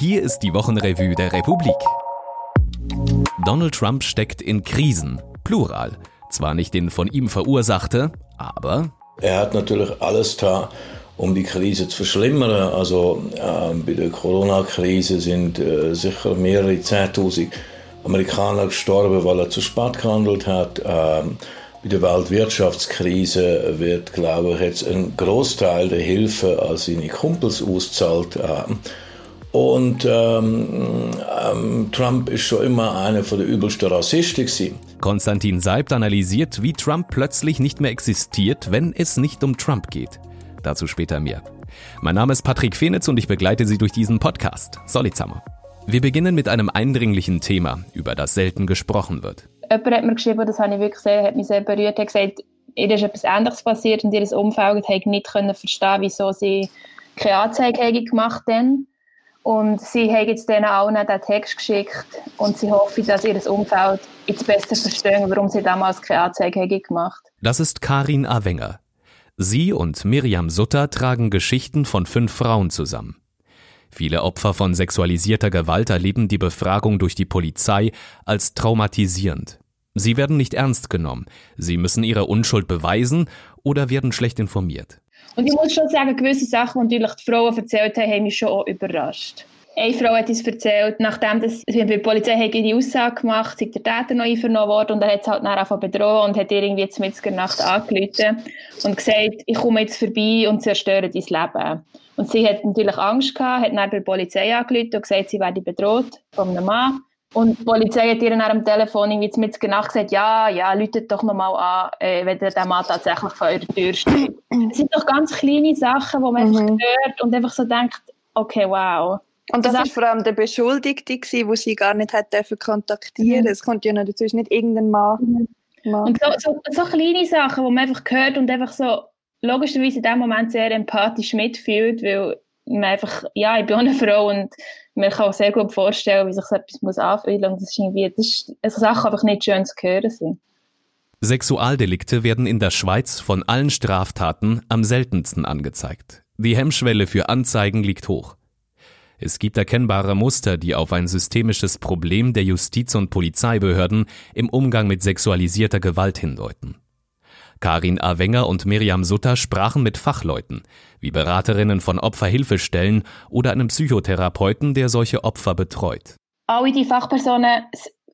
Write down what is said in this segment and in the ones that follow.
Hier ist die Wochenrevue der Republik. Donald Trump steckt in Krisen, plural. Zwar nicht in von ihm verursachte, aber er hat natürlich alles da, um die Krise zu verschlimmern. Also äh, bei der Corona-Krise sind äh, sicher mehrere Zehntausend Amerikaner gestorben, weil er zu spät gehandelt hat. Ähm, bei der Weltwirtschaftskrise wird, glaube ich, jetzt ein Großteil der Hilfe an seine Kumpels auszahlt. Ähm, und ähm, ähm, Trump ist schon immer einer von der übelsten Rassisten gewesen. Konstantin Seibt analysiert, wie Trump plötzlich nicht mehr existiert, wenn es nicht um Trump geht. Dazu später mehr. Mein Name ist Patrick Fenitz und ich begleite Sie durch diesen Podcast. Solidsammer. Wir beginnen mit einem eindringlichen Thema, über das selten gesprochen wird. Jemand hat mir geschrieben, das habe ich wirklich gesehen, hat mich sehr berührt, hat gesagt, ihr ist etwas Ähnliches passiert und ihr Umfeld hat nicht können verstehen, wieso sie keine Anzeige gemacht haben. Und sie haben jetzt denen allen den Text geschickt und sie hoffen, dass ihr Umfeld jetzt besser verstehen, warum sie damals keine Anzeige gemacht haben. Das ist Karin Awenger. Sie und Miriam Sutter tragen Geschichten von fünf Frauen zusammen. Viele Opfer von sexualisierter Gewalt erleben die Befragung durch die Polizei als traumatisierend. Sie werden nicht ernst genommen, sie müssen ihre Unschuld beweisen oder werden schlecht informiert. Und ich muss schon sagen, gewisse Sachen, die die Frauen erzählt haben, haben mich schon auch überrascht. Eine Frau hat uns erzählt, nachdem das, bei der Polizei hat die Aussage gemacht, sei der Täter noch einvernommen worden und er hat es halt nachher bedroht und hat ihr irgendwie jetzt mit der Nacht angerufen und gesagt, ich komme jetzt vorbei und zerstöre dein Leben. Und sie hat natürlich Angst gehabt, hat dann bei der Polizei angerufen und gesagt, sie werde bedroht von einem Mann. Und die Polizei hat ihr dann am Telefon irgendwie mit Nacht gesagt, ja, ja, läutet doch nochmal an, äh, wenn der Mann tatsächlich vor eurer Tür steht. Es sind doch ganz kleine Sachen, wo man mhm. einfach hört und einfach so denkt, okay, wow. Und das war vor allem der Beschuldigte, der sie gar nicht hat dürfen kontaktieren. Mhm. Es kommt ja noch dazu, ist nicht irgendein Mann. Mhm. Mann. Und so, so, so, kleine Sachen, die man einfach hört und einfach so logischerweise in dem Moment sehr empathisch mitfühlt, weil man einfach, ja, ich bin auch eine Frau und man kann auch sehr gut vorstellen, wie sich so etwas muss anfühlen muss. Und das ist das ist eine Sache, einfach nicht schön zu hören sind. Sexualdelikte werden in der Schweiz von allen Straftaten am seltensten angezeigt. Die Hemmschwelle für Anzeigen liegt hoch. Es gibt erkennbare Muster, die auf ein systemisches Problem der Justiz- und Polizeibehörden im Umgang mit sexualisierter Gewalt hindeuten. Karin A. Wenger und Miriam Sutter sprachen mit Fachleuten, wie Beraterinnen von Opferhilfestellen oder einem Psychotherapeuten, der solche Opfer betreut. Alle die Fachpersonen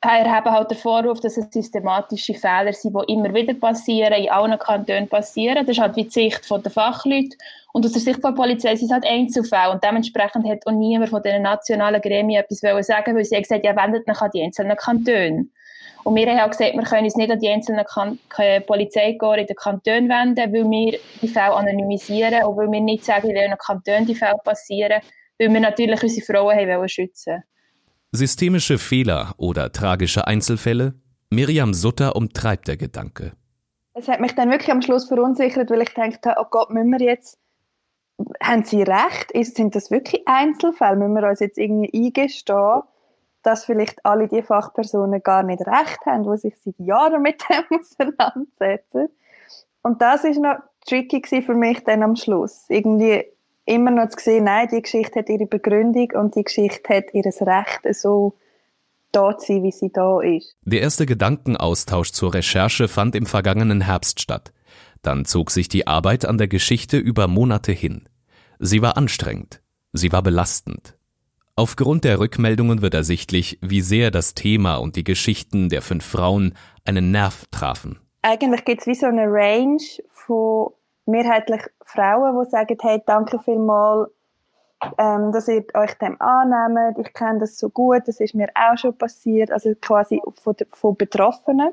erheben halt den Vorwurf, dass es systematische Fehler sind, die immer wieder passieren, in allen Kantonen passieren. Das ist halt die Sicht der Fachleute. Und aus der Sicht der Polizei sind es halt Einzelfälle. Und dementsprechend hat auch niemand von den nationalen Gremien etwas sagen weil sie haben gesagt, ja, wendet euch an die einzelnen Kantone. Und wir haben auch gesagt, wir können uns nicht an die einzelnen kan Polizeikorps in den Kantonen wenden, weil wir die Fälle anonymisieren und weil wir nicht sagen, in welchen Kantonen die Fälle passieren, weil wir natürlich unsere Frauen haben wollen schützen Systemische Fehler oder tragische Einzelfälle? Miriam Sutter umtreibt der Gedanke. Es hat mich dann wirklich am Schluss verunsichert, weil ich dachte, oh Gott, müssen wir jetzt, haben Sie recht? sind das wirklich Einzelfälle? Müssen wir uns jetzt irgendwie eingestehen, dass vielleicht alle die Fachpersonen gar nicht recht haben, die sich seit Jahren mit dem auseinandersetzen. Und das ist noch tricky für mich dann am Schluss. Irgendwie immer noch zu sehen, nein, die Geschichte hat ihre Begründung und die Geschichte hat ihr Recht, so da zu sein, wie sie da ist. Der erste Gedankenaustausch zur Recherche fand im vergangenen Herbst statt. Dann zog sich die Arbeit an der Geschichte über Monate hin. Sie war anstrengend. Sie war belastend. Aufgrund der Rückmeldungen wird ersichtlich, wie sehr das Thema und die Geschichten der fünf Frauen einen Nerv trafen. Eigentlich gibt es wie so eine Range von mehrheitlich Frauen, die sagen, hey, danke vielmals, ähm, dass ihr euch dem annehmt. Ich kenne das so gut, das ist mir auch schon passiert. Also quasi von, von Betroffenen.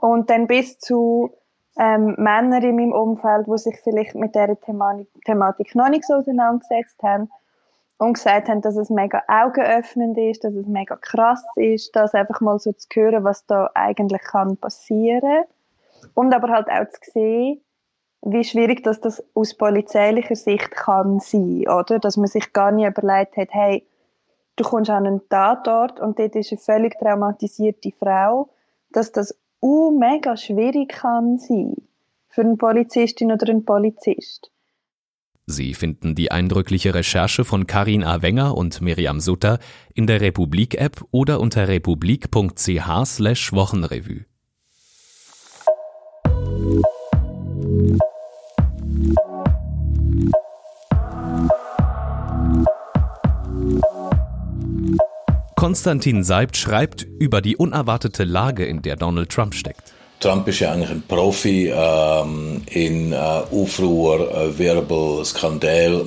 Und dann bis zu ähm, Männern in meinem Umfeld, die sich vielleicht mit dieser Thematik noch nicht so auseinandergesetzt haben und gesagt haben, dass es mega augenöffnend ist, dass es mega krass ist, das einfach mal so zu hören, was da eigentlich kann passieren und aber halt auch zu sehen, wie schwierig dass das aus polizeilicher Sicht kann sein, oder? Dass man sich gar nicht überlegt hat, hey, du kommst an einen Tatort und dort ist eine völlig traumatisierte Frau, dass das uh, mega schwierig kann sein für eine Polizistin oder einen Polizist. Sie finden die eindrückliche Recherche von Karin A. Wenger und Miriam Sutter in der Republik-App oder unter republik.ch Wochenrevue. Konstantin Seibt schreibt über die unerwartete Lage, in der Donald Trump steckt. Trump ist ja eigentlich ein Profi ähm, in äh, Aufruhr, äh, Wirbel, Skandal.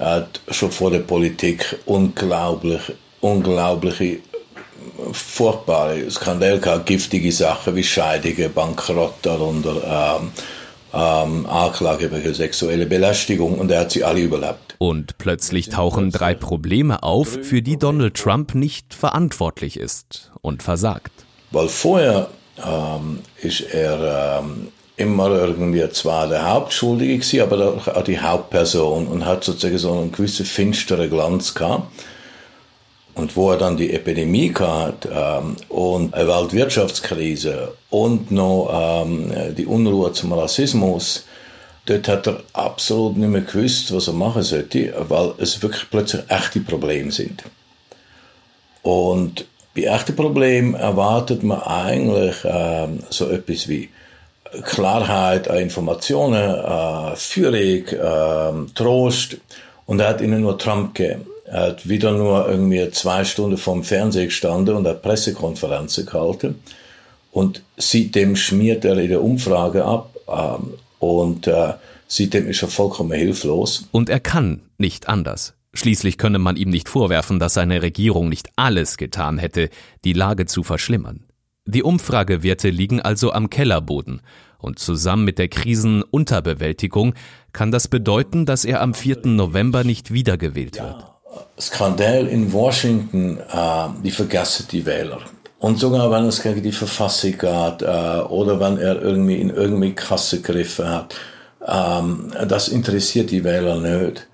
Er hat schon vor der Politik unglaublich, unglaubliche, furchtbare Skandale gehabt, giftige Sachen wie Scheidungen, Bankrott darunter. Ähm, ähm, Anklage wegen sexuelle Belästigung und er hat sie alle überlebt. Und plötzlich tauchen drei Probleme auf, für die Donald Trump nicht verantwortlich ist und versagt. Weil vorher ähm, ist er ähm, immer irgendwie zwar der Hauptschuldige gewesen, aber auch die Hauptperson und hat sozusagen so einen gewissen finsteren Glanz gehabt. Und wo er dann die Epidemie hat ähm, und eine Weltwirtschaftskrise und noch ähm, die Unruhe zum Rassismus, dort hat er absolut nicht mehr gewusst, was er machen sollte, weil es wirklich plötzlich echte Probleme sind. Und bei echten Problemen erwartet man eigentlich ähm, so etwas wie Klarheit Informationen, äh, Führung, äh, Trost. Und er hat ihnen nur Trump gegeben. Er hat wieder nur irgendwie zwei Stunden vom Fernsehen gestanden und hat Pressekonferenzen gehalten. Und seitdem schmiert er in der Umfrage ab. Ähm, und äh, seitdem ist er vollkommen hilflos. Und er kann nicht anders. Schließlich könne man ihm nicht vorwerfen, dass seine Regierung nicht alles getan hätte, die Lage zu verschlimmern. Die Umfragewerte liegen also am Kellerboden, und zusammen mit der Krisenunterbewältigung kann das bedeuten, dass er am 4. November nicht wiedergewählt wird. Skandal in Washington, äh, die vergessen die Wähler. Und sogar wenn es gegen die Verfassung geht äh, oder wenn er irgendwie in irgendwie Kasse gegriffen hat, ähm, das interessiert die Wähler nicht.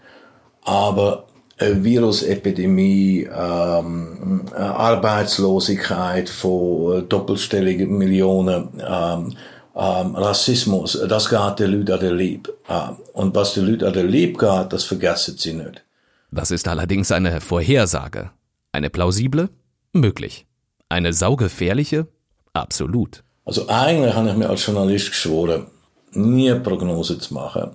Aber Virusepidemie, ähm, Arbeitslosigkeit von äh, doppelstelligen Millionen, ähm, ähm, Rassismus, das geht den Leuten an der Lieb. Und was den Leuten an der Lieb geht, das vergessen sie nicht. Das ist allerdings eine Vorhersage. Eine plausible? Möglich. Eine saugefährliche? Absolut. Also eigentlich habe ich mir als Journalist geschworen, nie Prognose zu machen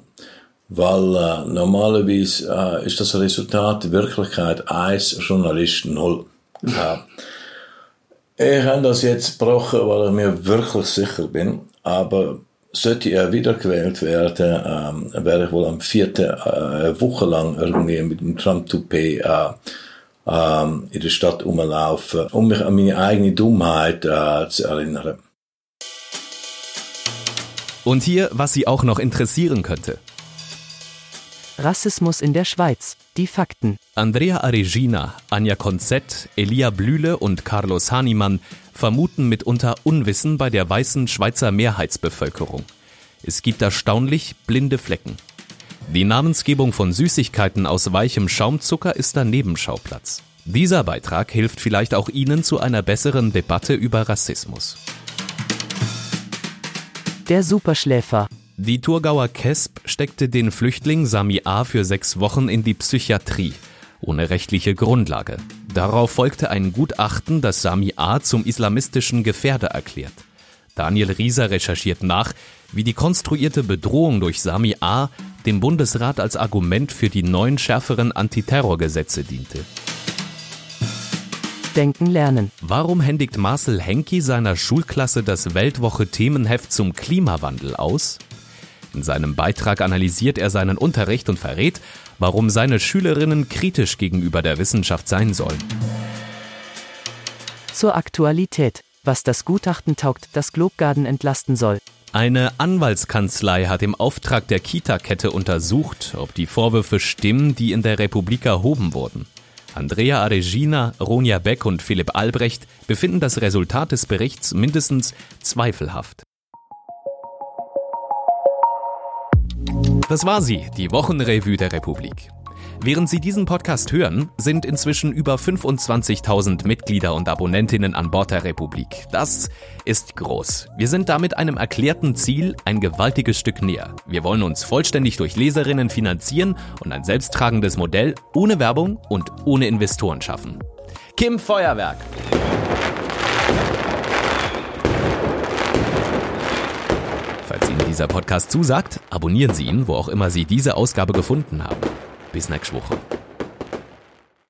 weil äh, normalerweise äh, ist das Resultat Wirklichkeit 1, Journalist 0. Äh, ich habe das jetzt gebrochen, weil ich mir wirklich sicher bin, aber sollte er wiedergewählt werden, ähm, werde ich wohl am vierten äh, Woche lang irgendwie mit dem Trump-Toupet äh, äh, in der Stadt umlaufen, um mich an meine eigene Dummheit äh, zu erinnern. Und hier, was Sie auch noch interessieren könnte. Rassismus in der Schweiz. Die Fakten. Andrea Aregina, Anja Konzett, Elia Blühle und Carlos Hahnemann vermuten mitunter Unwissen bei der weißen Schweizer Mehrheitsbevölkerung. Es gibt erstaunlich blinde Flecken. Die Namensgebung von Süßigkeiten aus weichem Schaumzucker ist ein Nebenschauplatz. Dieser Beitrag hilft vielleicht auch Ihnen zu einer besseren Debatte über Rassismus. Der Superschläfer. Die Thurgauer KESP steckte den Flüchtling Sami A. für sechs Wochen in die Psychiatrie, ohne rechtliche Grundlage. Darauf folgte ein Gutachten, das Sami A. zum islamistischen Gefährder erklärt. Daniel Rieser recherchiert nach, wie die konstruierte Bedrohung durch Sami A. dem Bundesrat als Argument für die neuen schärferen Antiterrorgesetze diente. Denken lernen. Warum händigt Marcel Henki seiner Schulklasse das Weltwoche Themenheft zum Klimawandel aus? In seinem Beitrag analysiert er seinen Unterricht und verrät, warum seine Schülerinnen kritisch gegenüber der Wissenschaft sein sollen. Zur Aktualität. Was das Gutachten taugt, das Globgarden entlasten soll. Eine Anwaltskanzlei hat im Auftrag der Kita-Kette untersucht, ob die Vorwürfe stimmen, die in der Republik erhoben wurden. Andrea Aregina, Ronja Beck und Philipp Albrecht befinden das Resultat des Berichts mindestens zweifelhaft. Das war sie, die Wochenrevue der Republik. Während Sie diesen Podcast hören, sind inzwischen über 25.000 Mitglieder und Abonnentinnen an Bord der Republik. Das ist groß. Wir sind damit einem erklärten Ziel ein gewaltiges Stück näher. Wir wollen uns vollständig durch Leserinnen finanzieren und ein selbsttragendes Modell ohne Werbung und ohne Investoren schaffen. Kim Feuerwerk! Falls Ihnen dieser Podcast zusagt, abonnieren Sie ihn, wo auch immer Sie diese Ausgabe gefunden haben. Bis nächste Woche.